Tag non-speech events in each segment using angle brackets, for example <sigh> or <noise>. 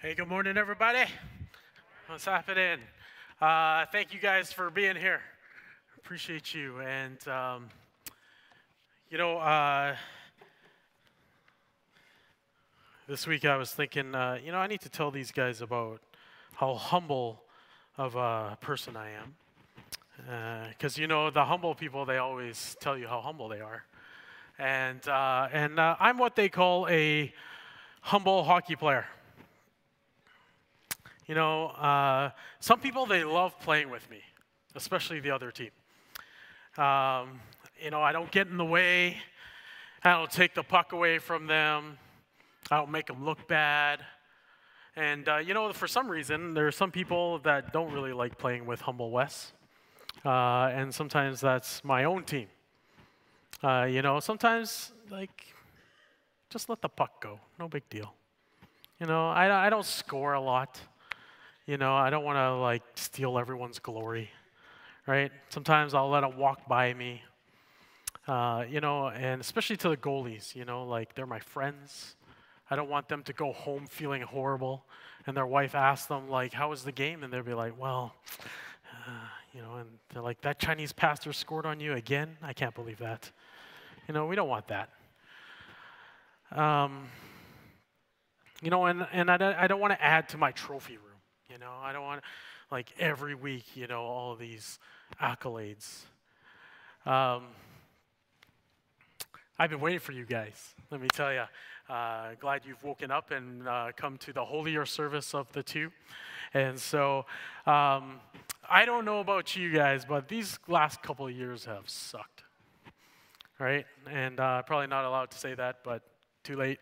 Hey, good morning, everybody. What's happening? Uh, thank you guys for being here. Appreciate you. And, um, you know, uh, this week I was thinking, uh, you know, I need to tell these guys about how humble of a person I am. Because, you know, the humble people, they always tell you how humble they are. And, uh, and uh, I'm what they call a humble hockey player. You know, uh, some people, they love playing with me, especially the other team. Um, you know, I don't get in the way. I don't take the puck away from them. I don't make them look bad. And, uh, you know, for some reason, there are some people that don't really like playing with Humble Wes. Uh, and sometimes that's my own team. Uh, you know, sometimes, like, just let the puck go. No big deal. You know, I, I don't score a lot. You know, I don't want to like steal everyone's glory, right? Sometimes I'll let them walk by me. Uh, you know, and especially to the goalies, you know, like they're my friends. I don't want them to go home feeling horrible, and their wife asks them like, "How was the game?" And they'll be like, "Well, uh, you know," and they're like, "That Chinese pastor scored on you again? I can't believe that." You know, we don't want that. Um, you know, and, and I, I don't want to add to my trophy room. You know, I don't want like every week, you know, all these accolades. Um, I've been waiting for you guys. Let me tell you. Uh, glad you've woken up and uh, come to the holier service of the two. And so, um, I don't know about you guys, but these last couple of years have sucked. Right? And uh, probably not allowed to say that, but too late.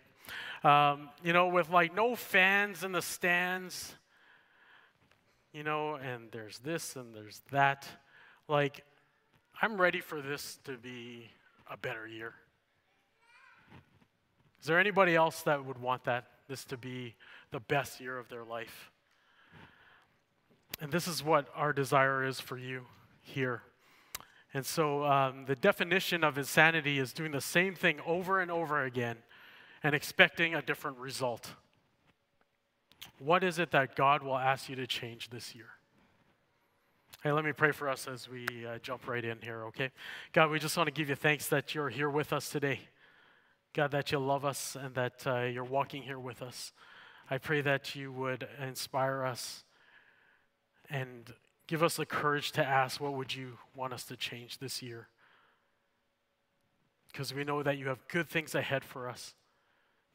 Um, you know, with like no fans in the stands, you know, and there's this and there's that. Like, I'm ready for this to be a better year. Is there anybody else that would want that, this to be the best year of their life? And this is what our desire is for you here. And so um, the definition of insanity is doing the same thing over and over again and expecting a different result. What is it that God will ask you to change this year? Hey, let me pray for us as we uh, jump right in here, okay? God, we just want to give you thanks that you're here with us today. God, that you love us and that uh, you're walking here with us. I pray that you would inspire us and give us the courage to ask, what would you want us to change this year? Because we know that you have good things ahead for us,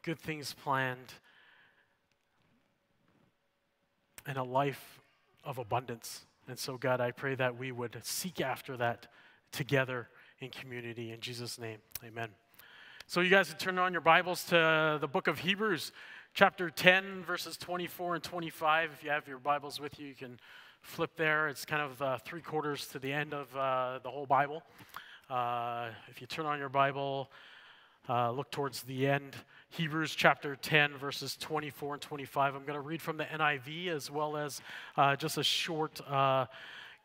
good things planned and a life of abundance. And so, God, I pray that we would seek after that together in community. In Jesus' name, amen. So, you guys can turn on your Bibles to the book of Hebrews, chapter 10, verses 24 and 25. If you have your Bibles with you, you can flip there. It's kind of uh, three quarters to the end of uh, the whole Bible. Uh, if you turn on your Bible, uh, look towards the end. Hebrews chapter 10, verses 24 and 25. I'm going to read from the NIV as well as uh, just a short uh,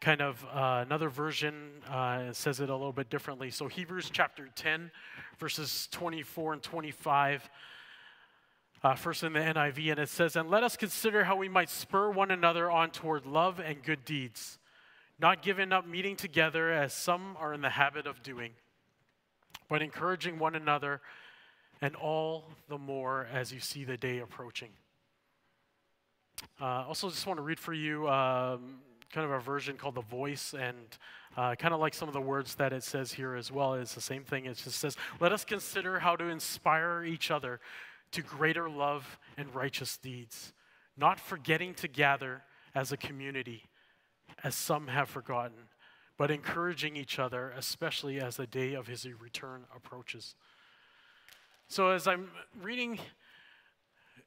kind of uh, another version. Uh, says it a little bit differently. So, Hebrews chapter 10, verses 24 and 25. Uh, first in the NIV, and it says, And let us consider how we might spur one another on toward love and good deeds, not giving up meeting together as some are in the habit of doing, but encouraging one another and all the more as you see the day approaching. Uh, also, just want to read for you um, kind of a version called The Voice, and uh, kind of like some of the words that it says here as well. It's the same thing. It just says, Let us consider how to inspire each other to greater love and righteous deeds, not forgetting to gather as a community, as some have forgotten, but encouraging each other, especially as the day of his return approaches. So as I'm reading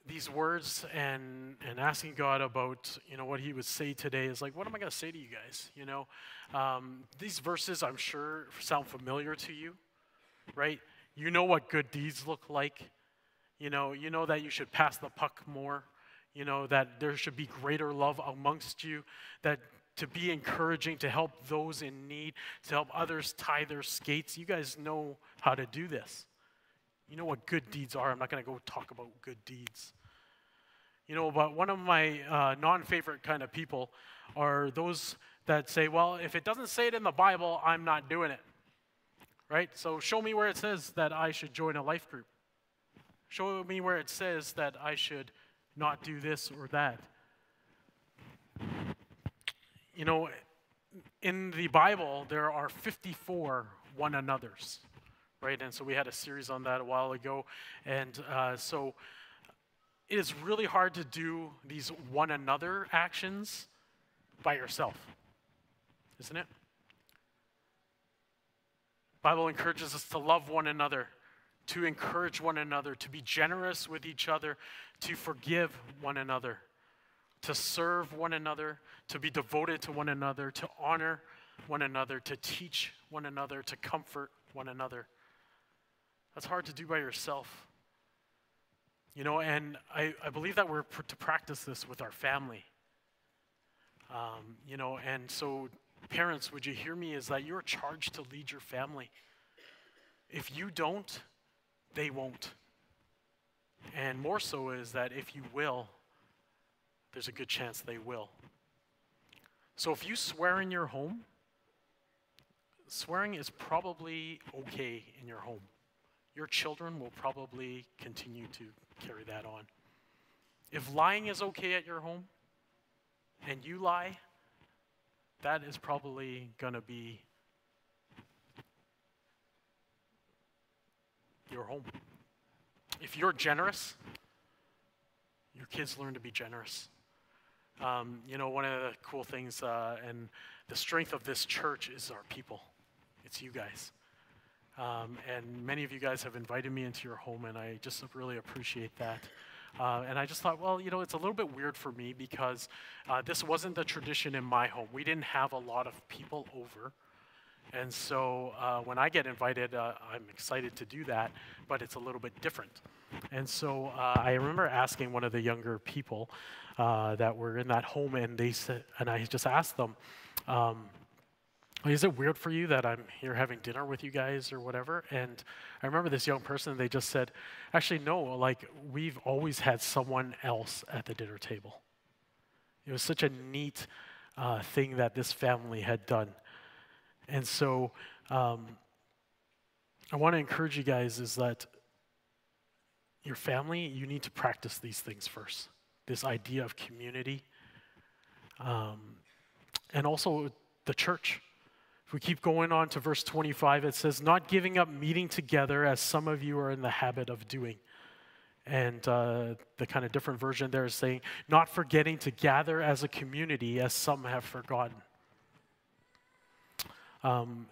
these words and and asking God about you know what He would say today is like, what am I going to say to you guys? You know, um, these verses I'm sure sound familiar to you, right? You know what good deeds look like. You know, you know that you should pass the puck more. You know that there should be greater love amongst you. That to be encouraging, to help those in need, to help others tie their skates. You guys know how to do this. You know what good deeds are. I'm not going to go talk about good deeds. You know, but one of my uh, non favorite kind of people are those that say, well, if it doesn't say it in the Bible, I'm not doing it. Right? So show me where it says that I should join a life group. Show me where it says that I should not do this or that. You know, in the Bible, there are 54 one another's, right? And so we had a series on that a while ago. And uh, so it is really hard to do these one another actions by yourself, isn't it? Bible encourages us to love one another, to encourage one another, to be generous with each other, to forgive one another, to serve one another, to be devoted to one another, to honor one another, to teach one another, to comfort one another. That's hard to do by yourself. You know, and I, I believe that we're pr- to practice this with our family. Um, you know, and so parents, would you hear me? Is that you're charged to lead your family. If you don't, they won't. And more so is that if you will, there's a good chance they will. So if you swear in your home, swearing is probably okay in your home. Your children will probably continue to carry that on. If lying is okay at your home and you lie, that is probably going to be your home. If you're generous, your kids learn to be generous. Um, you know, one of the cool things uh, and the strength of this church is our people. It's you guys. Um, and many of you guys have invited me into your home, and I just really appreciate that. Uh, and I just thought, well, you know, it's a little bit weird for me because uh, this wasn't the tradition in my home. We didn't have a lot of people over. And so uh, when I get invited, uh, I'm excited to do that, but it's a little bit different. And so uh, I remember asking one of the younger people uh, that were in that home, and they said, and I just asked them, um, is it weird for you that I'm here having dinner with you guys or whatever? And I remember this young person, they just said, actually, no, like we've always had someone else at the dinner table. It was such a neat uh, thing that this family had done. And so um, I want to encourage you guys is that your family, you need to practice these things first. This idea of community. Um, and also the church if we keep going on to verse 25, it says, Not giving up meeting together as some of you are in the habit of doing. And uh, the kind of different version there is saying, Not forgetting to gather as a community as some have forgotten. Um,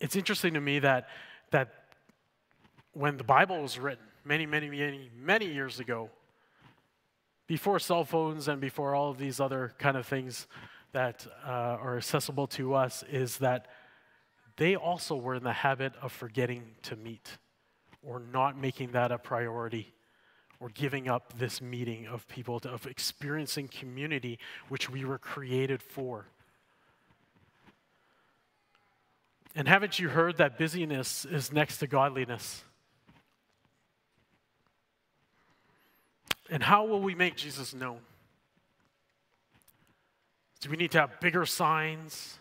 it's interesting to me that, that when the Bible was written, many, many, many, many years ago, before cell phones and before all of these other kind of things, that uh, are accessible to us is that they also were in the habit of forgetting to meet or not making that a priority or giving up this meeting of people, to, of experiencing community which we were created for. And haven't you heard that busyness is next to godliness? And how will we make Jesus known? Do we need to have bigger signs?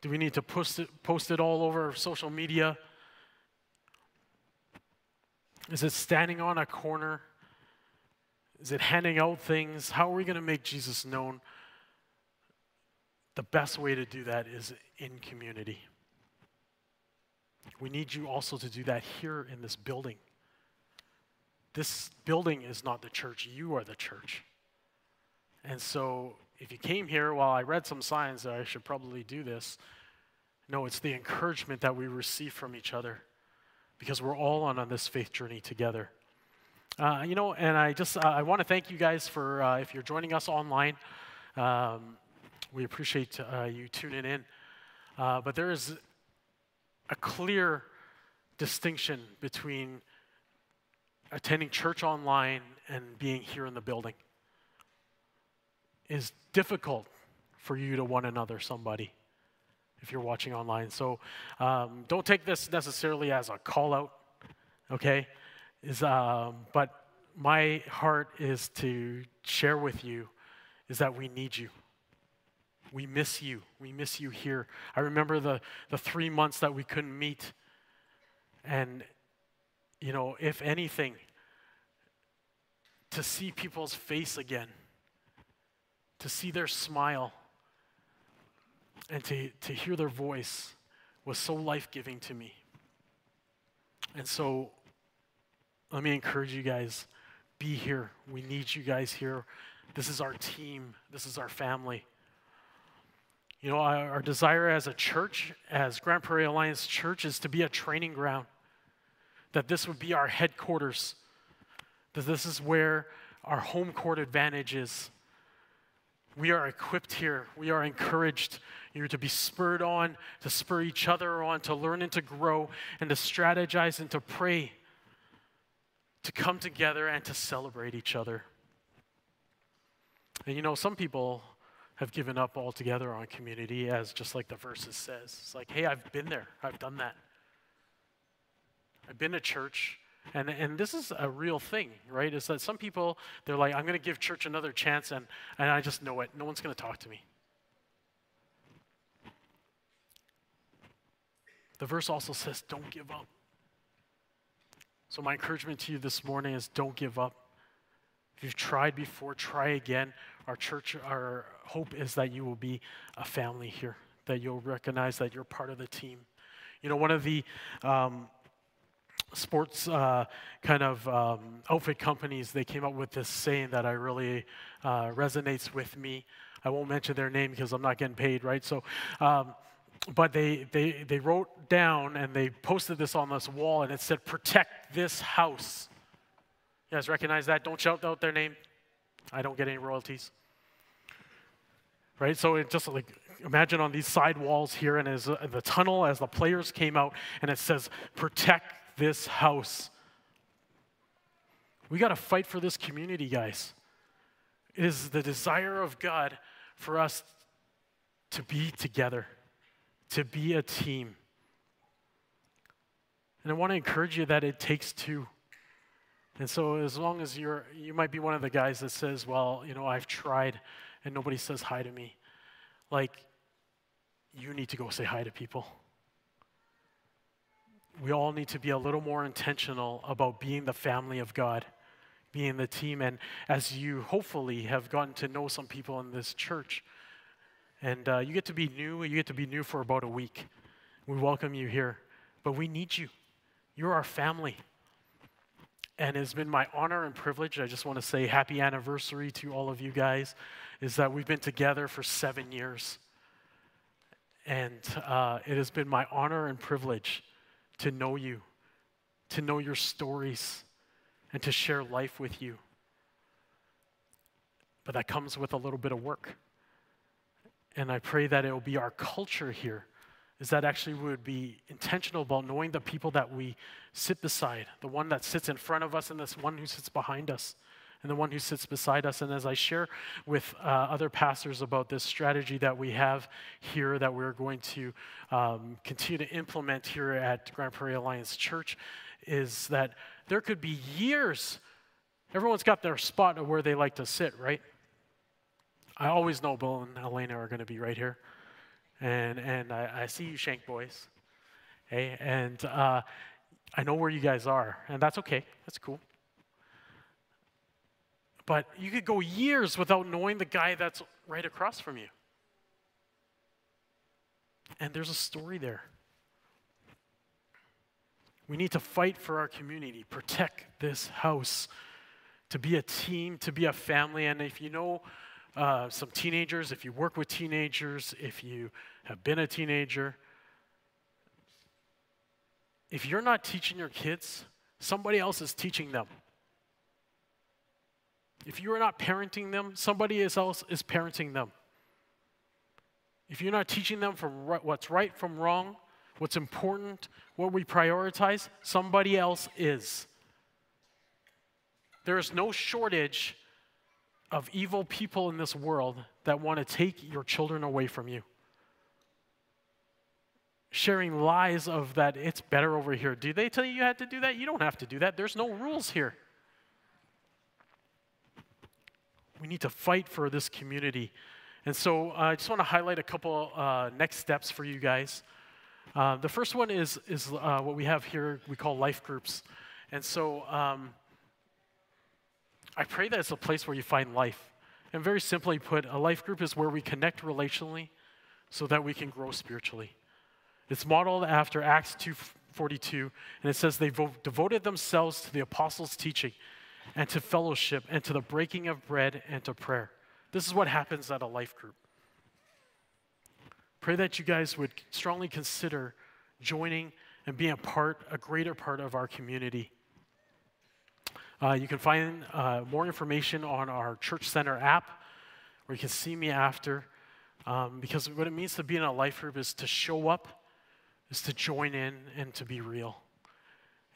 Do we need to post it, post it all over social media? Is it standing on a corner? Is it handing out things? How are we going to make Jesus known? The best way to do that is in community. We need you also to do that here in this building. This building is not the church, you are the church. And so if you came here, while I read some signs that I should probably do this, no, it's the encouragement that we receive from each other because we're all on, on this faith journey together. Uh, you know, and I just uh, I want to thank you guys for uh, if you're joining us online. Um, we appreciate uh, you tuning in. Uh, but there is a clear distinction between attending church online and being here in the building is difficult for you to one another somebody if you're watching online. So um, don't take this necessarily as a call out, okay? Is, um, but my heart is to share with you is that we need you. We miss you. We miss you here. I remember the, the three months that we couldn't meet. And, you know, if anything, to see people's face again, to see their smile, and to, to hear their voice was so life giving to me. And so, let me encourage you guys be here. We need you guys here. This is our team, this is our family. You know, our, our desire as a church, as Grande Prairie Alliance Church, is to be a training ground, that this would be our headquarters, that this is where our home court advantage is. We are equipped here. We are encouraged. You're to be spurred on, to spur each other on, to learn and to grow, and to strategize and to pray, to come together and to celebrate each other. And you know, some people have given up altogether on community, as just like the verses says. It's like, hey, I've been there, I've done that. I've been to church, and, and this is a real thing, right? Is that some people, they're like, I'm going to give church another chance, and, and I just know it. No one's going to talk to me. The verse also says, don't give up. So, my encouragement to you this morning is don't give up. If you've tried before, try again. Our church, our hope is that you will be a family here, that you'll recognize that you're part of the team. You know, one of the um, sports uh, kind of um, outfit companies, they came up with this saying that I really uh, resonates with me. I won't mention their name because I'm not getting paid, right? So, um, but they, they, they wrote down and they posted this on this wall and it said, Protect this house. You guys recognize that? Don't shout out their name. I don't get any royalties. Right? So it just like imagine on these side walls here and as uh, the tunnel as the players came out and it says, Protect this house. We got to fight for this community, guys. It is the desire of God for us to be together, to be a team. And I want to encourage you that it takes two. And so, as long as you're, you might be one of the guys that says, Well, you know, I've tried and nobody says hi to me. Like, you need to go say hi to people we all need to be a little more intentional about being the family of God, being the team. And as you hopefully have gotten to know some people in this church, and uh, you get to be new, you get to be new for about a week. We welcome you here, but we need you. You're our family. And it's been my honor and privilege. I just want to say happy anniversary to all of you guys. Is that we've been together for seven years. And uh, it has been my honor and privilege to know you, to know your stories, and to share life with you. But that comes with a little bit of work. And I pray that it will be our culture here, is that actually we would be intentional about knowing the people that we sit beside, the one that sits in front of us and this one who sits behind us and the one who sits beside us. And as I share with uh, other pastors about this strategy that we have here that we're going to um, continue to implement here at Grande Prairie Alliance Church, is that there could be years. Everyone's got their spot of where they like to sit, right? I always know Bill and Elena are going to be right here. And, and I, I see you, Shank boys. Hey, and uh, I know where you guys are, and that's okay. That's cool. But you could go years without knowing the guy that's right across from you. And there's a story there. We need to fight for our community, protect this house, to be a team, to be a family. And if you know uh, some teenagers, if you work with teenagers, if you have been a teenager, if you're not teaching your kids, somebody else is teaching them. If you are not parenting them, somebody else is parenting them. If you're not teaching them from what's right from wrong, what's important, what we prioritize, somebody else is. There is no shortage of evil people in this world that want to take your children away from you. Sharing lies of that it's better over here. Do they tell you you had to do that? You don't have to do that. There's no rules here. We need to fight for this community. And so uh, I just want to highlight a couple uh, next steps for you guys. Uh, the first one is, is uh, what we have here, we call life groups. And so um, I pray that it's a place where you find life. And very simply put, a life group is where we connect relationally so that we can grow spiritually. It's modeled after Acts 2:42, and it says they devoted themselves to the apostles' teaching and to fellowship and to the breaking of bread and to prayer. This is what happens at a life group. Pray that you guys would strongly consider joining and being a part, a greater part of our community. Uh, you can find uh, more information on our Church Center app, where you can see me after. Um, because what it means to be in a life group is to show up, is to join in, and to be real.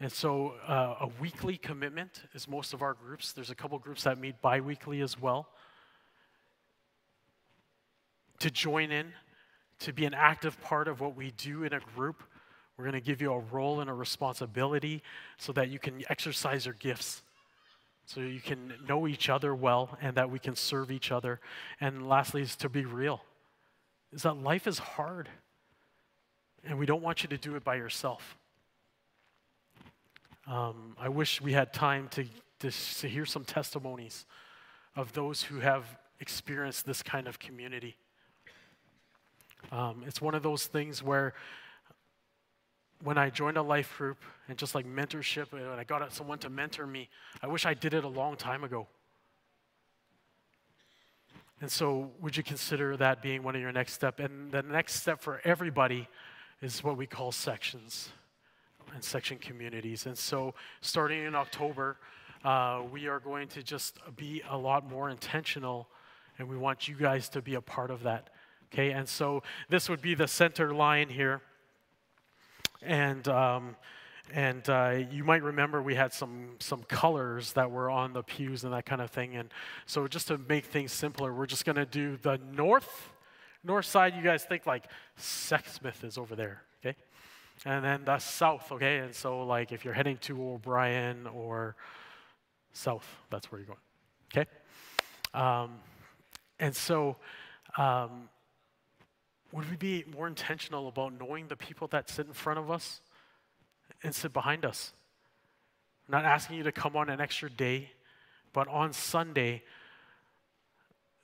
And so, uh, a weekly commitment is most of our groups. There's a couple groups that meet bi weekly as well. To join in, to be an active part of what we do in a group, we're going to give you a role and a responsibility so that you can exercise your gifts so you can know each other well and that we can serve each other. And lastly, is to be real, is that life is hard and we don't want you to do it by yourself. Um, I wish we had time to, to, to hear some testimonies of those who have experienced this kind of community. Um, it's one of those things where when I joined a life group and just like mentorship, and I got someone to mentor me, I wish I did it a long time ago. And so, would you consider that being one of your next step? And the next step for everybody is what we call sections and section communities. And so, starting in October, uh, we are going to just be a lot more intentional, and we want you guys to be a part of that. Okay, and so this would be the center line here. And, um, and uh, you might remember we had some, some colors that were on the pews and that kind of thing. And so just to make things simpler, we're just going to do the north, north side. You guys think like Sexsmith is over there? And then that's south, okay? And so like if you're heading to O'Brien or south, that's where you're going, okay? Um, and so um, would we be more intentional about knowing the people that sit in front of us and sit behind us? I'm not asking you to come on an extra day, but on Sunday,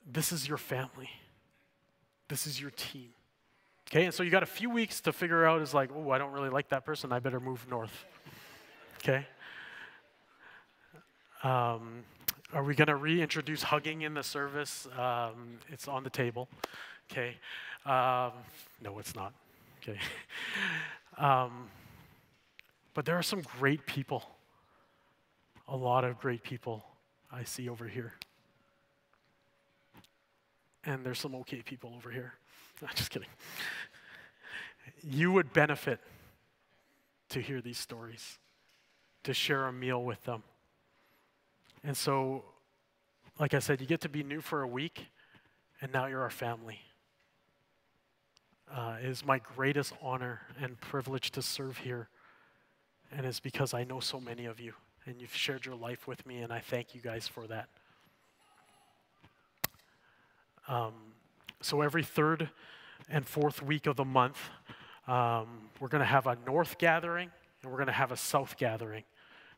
this is your family. This is your team. Okay, and so you got a few weeks to figure out is like, oh, I don't really like that person. I better move north. Okay? Um, are we going to reintroduce hugging in the service? Um, it's on the table. Okay. Um, no, it's not. Okay. <laughs> Um, but there are some great people. A lot of great people I see over here. And there's some okay people over here. I'm <laughs> just kidding. You would benefit to hear these stories, to share a meal with them. And so, like I said, you get to be new for a week, and now you're our family uh, is my greatest honor and privilege to serve here. And it's because I know so many of you and you've shared your life with me, and I thank you guys for that. Um, so every third and fourth week of the month, um, we're going to have a north gathering and we're going to have a south gathering.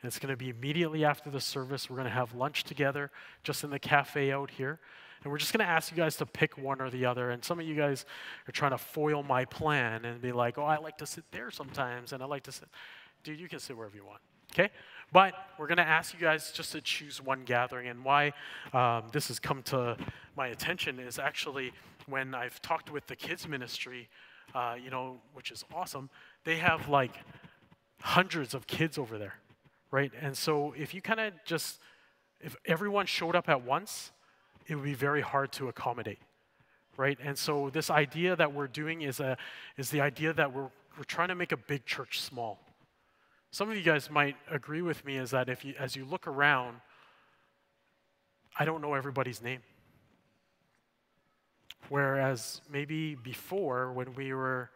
And it's going to be immediately after the service. We're going to have lunch together just in the cafe out here. And we're just going to ask you guys to pick one or the other. And some of you guys are trying to foil my plan and be like, oh, I like to sit there sometimes, and I like to sit. Dude, you can sit wherever you want, okay? But we're going to ask you guys just to choose one gathering. And why um, this has come to my attention is actually when I've talked with the kids' ministry, uh, you know, which is awesome, they have like hundreds of kids over there, right? And so if you kind of just, if everyone showed up at once, it would be very hard to accommodate, right? And so this idea that we're doing is, a, is the idea that we're, we're trying to make a big church small. Some of you guys might agree with me is that if you, as you look around, I don't know everybody's name. Whereas maybe before, when we were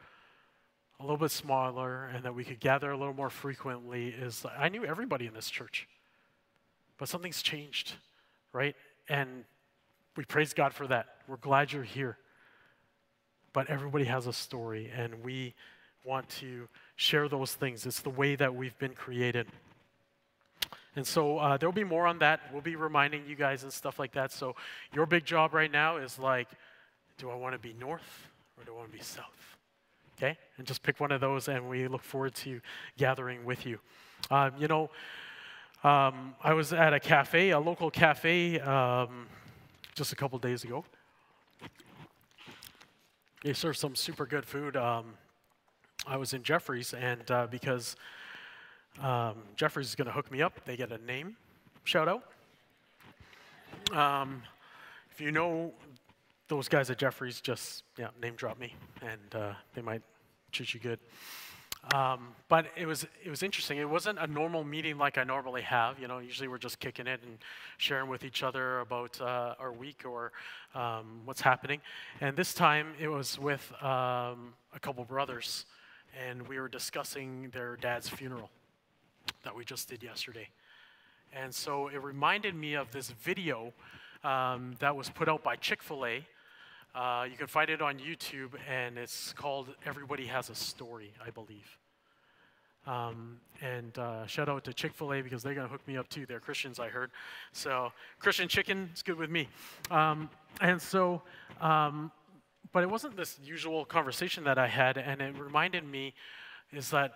a little bit smaller and that we could gather a little more frequently, is I knew everybody in this church. But something's changed, right? And we praise God for that. We're glad you're here. But everybody has a story, and we want to share those things. It's the way that we've been created. And so uh, there'll be more on that. We'll be reminding you guys and stuff like that. So your big job right now is like, do I want to be north or do I want to be south? Okay? And just pick one of those, and we look forward to gathering with you. Um, you know, um, I was at a cafe, a local cafe, um, just a couple days ago. They served some super good food. Um, I was in Jeffrey's, and uh, because um, Jeffrey's is going to hook me up, they get a name shout out. Um, if you know those guys at Jeffrey's, just yeah, name drop me, and uh, they might treat you good. Um, but it was it was interesting. It wasn't a normal meeting like I normally have. You know, usually we're just kicking it and sharing with each other about uh, our week or um, what's happening. And this time it was with um, a couple brothers, and we were discussing their dad's funeral that we just did yesterday. And so it reminded me of this video um, that was put out by Chick Fil A uh, you can find it on YouTube, and it's called Everybody Has a Story, I believe. Um, and uh, shout out to Chick fil A because they're going to hook me up too. They're Christians, I heard. So, Christian chicken is good with me. Um, and so, um, but it wasn't this usual conversation that I had, and it reminded me is that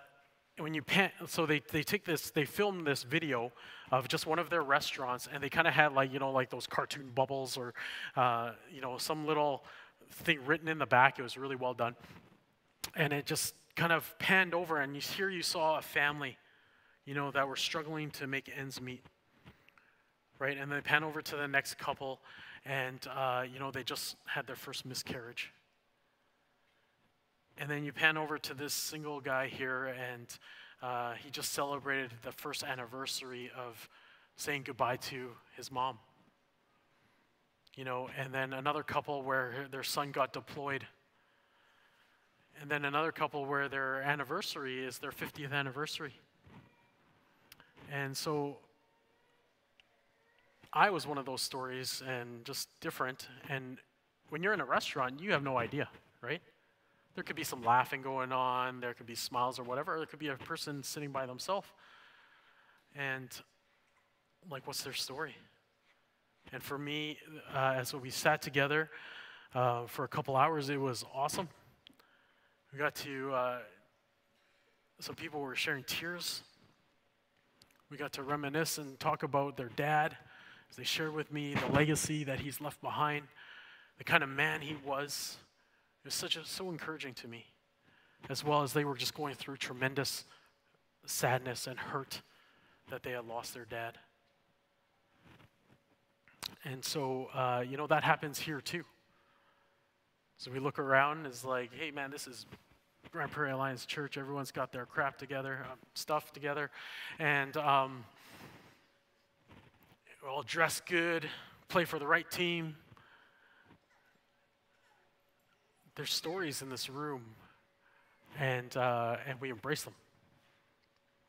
when you pan, so they, they take this, they film this video of just one of their restaurants, and they kind of had like, you know, like those cartoon bubbles or, uh, you know, some little thing written in the back. It was really well done. And it just kind of panned over, and you, here you saw a family, you know, that were struggling to make ends meet. Right? And they pan over to the next couple, and, uh, you know, they just had their first miscarriage. And then you pan over to this single guy here, and uh, he just celebrated the first anniversary of saying goodbye to his mom. You know, and then another couple where their son got deployed. And then another couple where their anniversary is their 50th anniversary. And so I was one of those stories and just different. And when you're in a restaurant, you have no idea, right? There could be some laughing going on, there could be smiles or whatever, or there could be a person sitting by themselves. And, like, what's their story? And for me, uh, as we sat together uh, for a couple hours, it was awesome. We got to, uh, some people were sharing tears. We got to reminisce and talk about their dad as they shared with me the legacy that he's left behind, the kind of man he was. It was such a, so encouraging to me, as well as they were just going through tremendous sadness and hurt that they had lost their dad. And so, uh, you know, that happens here too. So we look around, it's like, hey man, this is Grande Prairie Alliance Church. Everyone's got their crap together, uh, stuff together, and um, we're all dressed good, play for the right team, There's stories in this room, and, uh, and we embrace them.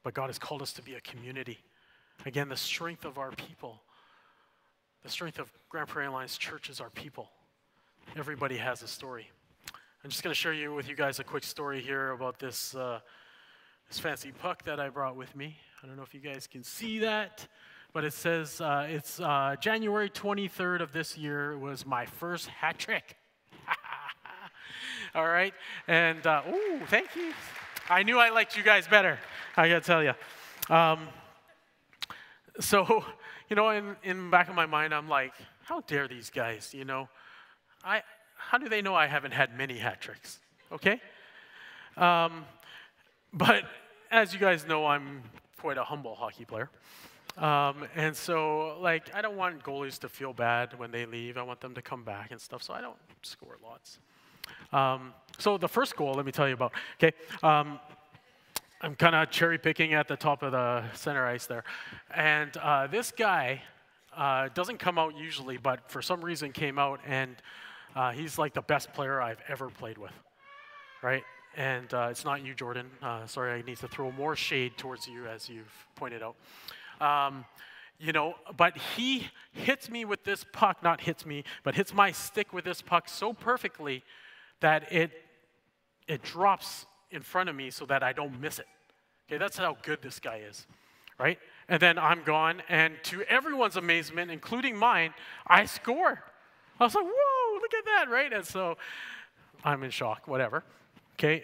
But God has called us to be a community. Again, the strength of our people, the strength of Grande Prairie Alliance Church is our people. Everybody has a story. I'm just going to share you with you guys a quick story here about this, uh, this fancy puck that I brought with me. I don't know if you guys can see that, but it says uh, it's uh, January 23rd of this year was my first hat trick. All right? And, uh, ooh, thank you. I knew I liked you guys better, I gotta tell you. Um, so, <laughs> you know, in, in back of my mind, I'm like, how dare these guys, you know? I, how do they know I haven't had many hat tricks? Okay? Um, but as you guys know, I'm quite a humble hockey player. Um, and so, like, I don't want goalies to feel bad when they leave. I want them to come back and stuff, so I don't score lots. Um, so the first goal, let me tell you about. Okay, um, I'm kind of cherry picking at the top of the center ice there, and uh, this guy uh, doesn't come out usually, but for some reason came out, and uh, he's like the best player I've ever played with, right? And uh, it's not you, Jordan. Uh, sorry, I need to throw more shade towards you, as you've pointed out. Um, you know, but he hits me with this puck, not hits me, but hits my stick with this puck so perfectly that it, it drops in front of me so that I don't miss it. Okay, that's how good this guy is, right? And then I'm gone, and to everyone's amazement, including mine, I score. I was like, whoa, look at that, right? And so I'm in shock, whatever. Okay,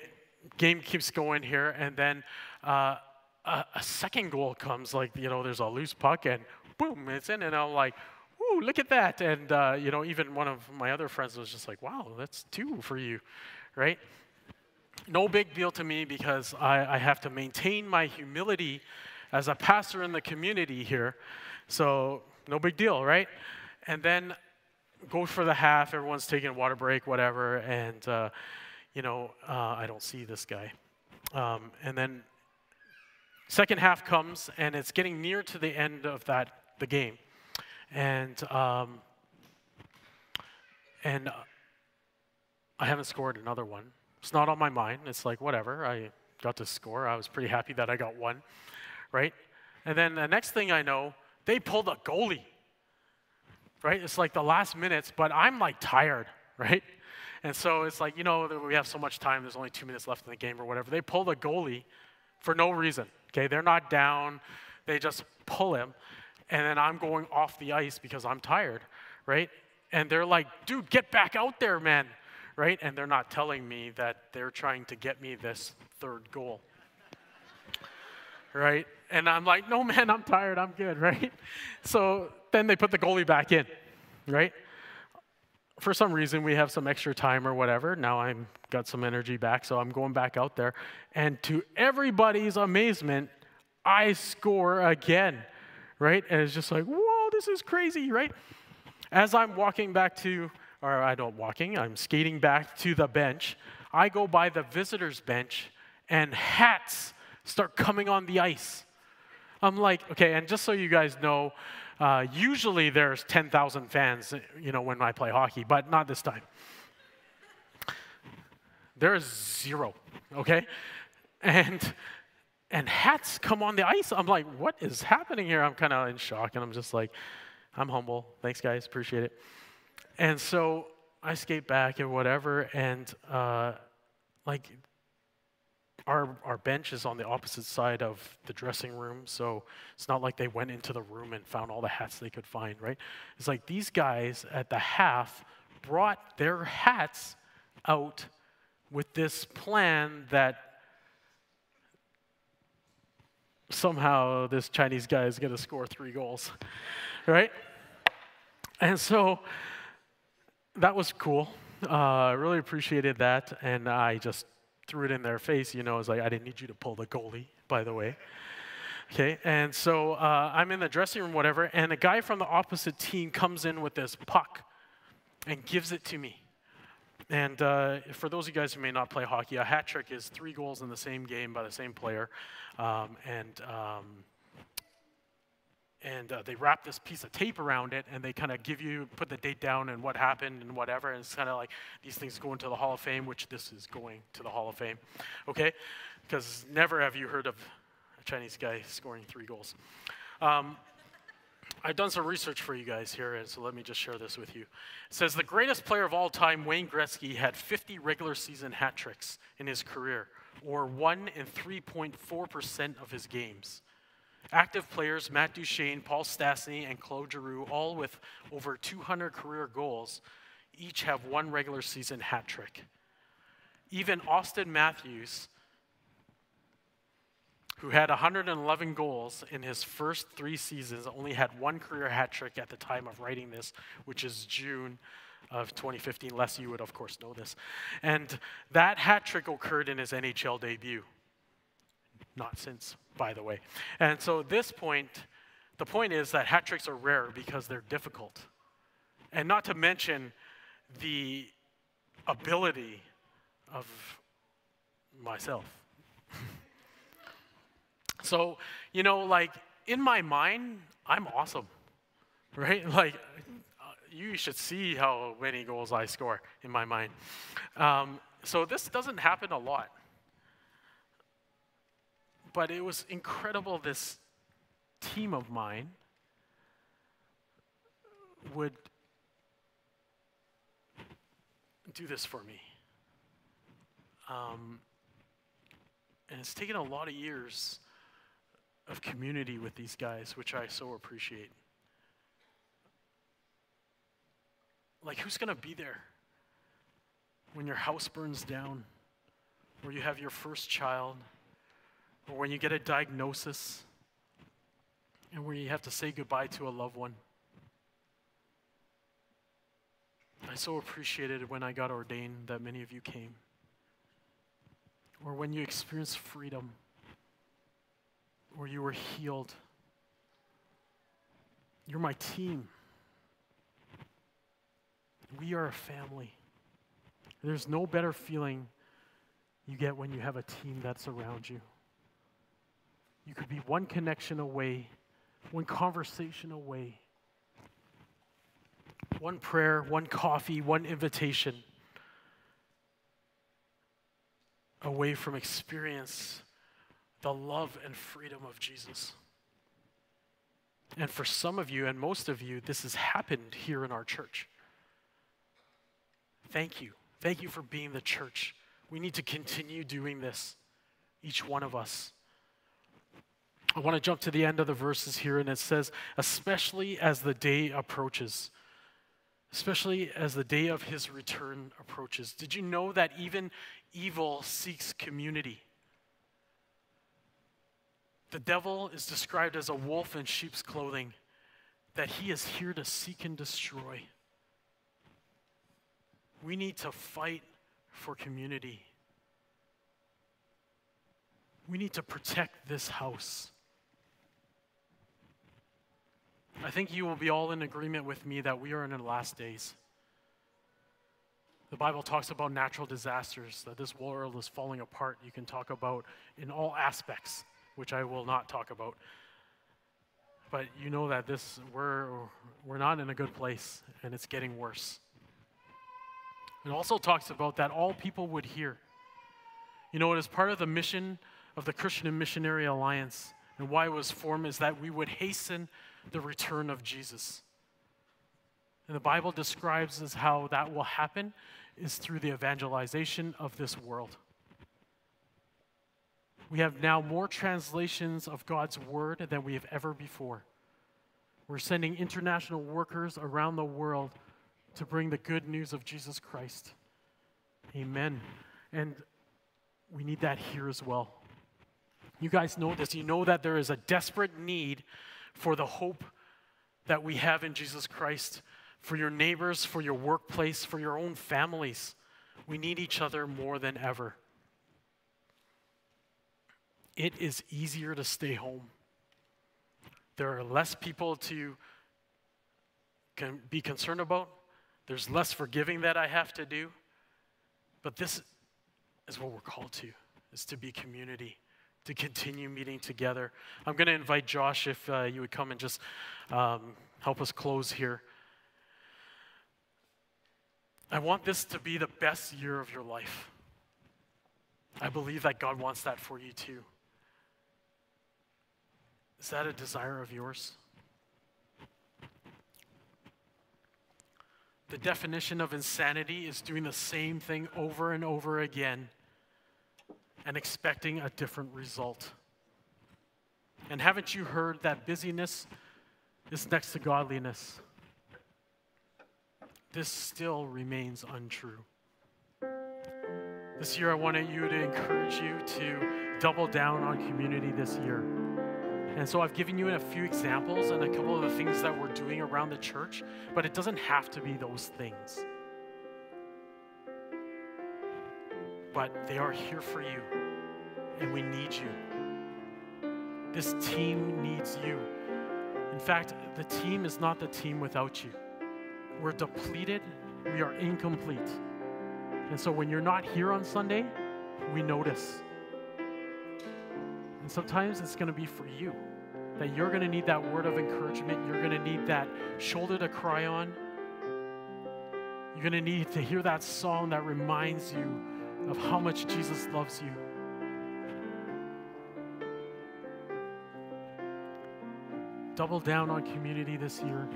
game keeps going here, and then uh, a, a, second goal comes. Like you know, there's a loose puck, and boom, it's in, and I'm like, "Ooh, look at that!" And uh, you know, even one of my other friends was just like, "Wow, that's two for you," right? No big deal to me because I, I have to maintain my humility as a pastor in the community here, so no big deal, right? And then go for the half. Everyone's taking a water break, whatever, and uh, you know, uh, I don't see this guy. Um, and then second half comes, and it's getting near to the end of that the game, and um, and I haven't scored another one. It's not on my mind. It's like whatever. I got to score. I was pretty happy that I got one, right? And then the next thing I know, they pulled a goalie. Right? It's like the last minutes, but I'm like tired, <laughs> right? And so it's like, you know, we have so much time, there's only two minutes left in the game or whatever. They pull the goalie for no reason, okay? They're not down, they just pull him. And then I'm going off the ice because I'm tired, right? And they're like, dude, get back out there, man, right? And they're not telling me that they're trying to get me this third goal, right? And I'm like, no, man, I'm tired, I'm good, <laughs> right? So then they put the goalie back in, right? for some reason we have some extra time or whatever. Now I've got some energy back, so I'm going back out there. And to everybody's amazement, I score again, right? And it's just like, whoa, this is crazy, right? As I'm walking back to, or I don't walking, I'm skating back to the bench. I go by the visitors' bench, and hats start coming on the ice. I'm like, okay, and just so you guys know, uh, usually there's 10,000 fans, you know, when I play hockey, but not this time. There's zero, okay? <laughs> And and hats come on the ice. I'm like, what is happening here? I'm kind of in shock, and I'm just like, I'm humble. Thanks, guys, appreciate it. And so I skate back and whatever, and uh, like our, our bench is on the opposite side of the dressing room, so it's not like they went into the room and found all the hats they could find, right? It's like these guys at the half brought their hats out with this plan that somehow this Chinese guy is going to score three goals, right? And so that was cool. I uh, really appreciated that, and I just threw it in their face, you know, it's like, I didn't need you to pull the goalie, by the way. Okay, and so uh, I'm in the dressing room, whatever, and a guy from the opposite team comes in with this puck and gives it to me. And uh, for those of you guys who may not play hockey, a hat trick is three goals in the same game by the same player. Um, and um, and uh, they wrap this piece of tape around it and they kind of give you put the date down and what happened and whatever and it's kind of like these things go into the hall of fame which this is going to the hall of fame okay because never have you heard of a chinese guy scoring three goals um, I've done some research for you guys here, and so let me just share this with you. It says the greatest player of all time, Wayne Gretzky, had 50 regular season hat tricks in his career, or 1 in 3.4% of his games. Active players Matt Duchene, Paul Stastny, and Claude Giroux, all with over 200 career goals, each have one regular season hat trick. Even Auston Matthews, who had 111 goals in his first three seasons, only had one career hat trick at the time of writing this, which is June of 2015. Les, you would, of course, know this. And that hat trick occurred in his NHL debut. Not since by the way. And so this point, the point is that hat tricks are rare because they're difficult. And not to mention the ability of myself. <laughs> so, you know, like in my mind, I'm awesome, <laughs> right? Like, you should see how many goals I score in my mind. Um, so, this doesn't happen a lot but it was incredible this team of mine would do this for me. Um, and it's taken a lot of years of community with these guys, which I so appreciate. Like, who's going to be there when your house burns down, or you have your first child, or when you get a diagnosis, and where you have to say goodbye to a loved one? I so appreciated when I got ordained that many of you came. Or when you experienced freedom, or you were healed. You're my team. We are a family. There's no better feeling you get when you have a team that's around you. You could be one connection away, one conversation away, one prayer, one coffee, one invitation away from experience the love and freedom of Jesus. And for some of you, and most of you, this has happened here in our church. Thank you. Thank you for being the church. We need to continue doing this, each one of us. I want to jump to the end of the verses here, and it says, especially as the day approaches, especially as the day of his return approaches. Did you know that even evil seeks community? The devil is described as a wolf in sheep's clothing, that he is here to seek and destroy. We need to fight for community. We need to protect this house. I think you will be all in agreement with me that we are in the last days. The Bible talks about natural disasters, that this world is falling apart. You can talk about in all aspects, which I will not talk about. But you know that this we're we're not in a good place and it's getting worse. It also talks about that all people would hear. You know, it is part of the mission of the Christian and Missionary Alliance and why it was formed is that we would hasten the return of Jesus. And the Bible describes as how that will happen is through the evangelization of this world. We have now more translations of God's word than we have ever before. We're sending international workers around the world to bring the good news of Jesus Christ. Amen. And we need that here as well. You guys know this. You know that there is a desperate need for the hope that we have in Jesus Christ for your neighbors, for your workplace, for your own families. We need each other more than ever. It is easier to stay home. There are less people to be concerned about. There's less forgiving that I have to do. But this is what we're called to, is to be community, to continue meeting together. I'm going to invite Josh if uh, you would come and just um, help us close here. I want this to be the best year of your life. I believe that God wants that for you too. Is that a desire of yours? The definition of insanity is doing the same thing over and over again and expecting a different result. And haven't you heard that busyness is next to godliness? This still remains untrue. This year, I wanted you to encourage you to double down on community this year. And so I've given you a few examples and a couple of the things that we're doing around the church, but it doesn't have to be those things. But they are here for you, and we need you. This team needs you. In fact, the team is not the team without you. We're depleted, we are incomplete. And so when you're not here on Sunday, we notice. And sometimes it's going to be for you that you're going to need that word of encouragement. You're going to need that shoulder to cry on. You're going to need to hear that song that reminds you of how much Jesus loves you. Double down on community this year.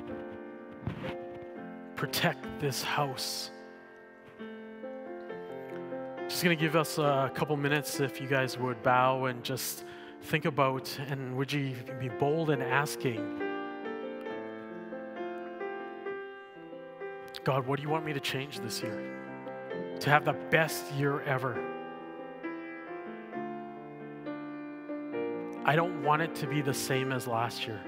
protect this house. Just going to give us a couple minutes if you guys would bow and just think about and would you be bold in asking, God, what do you want me to change this year? To have the best year ever. I don't want it to be the same as last year.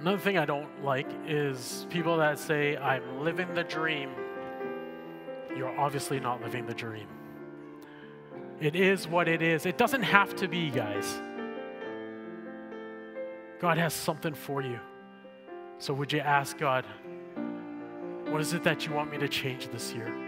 Another thing I don't like is people that say, I'm living the dream. You're obviously not living the dream. It is what it is. It doesn't have to be, guys. God has something for you. So, would you ask God, what is it that you want me to change this year?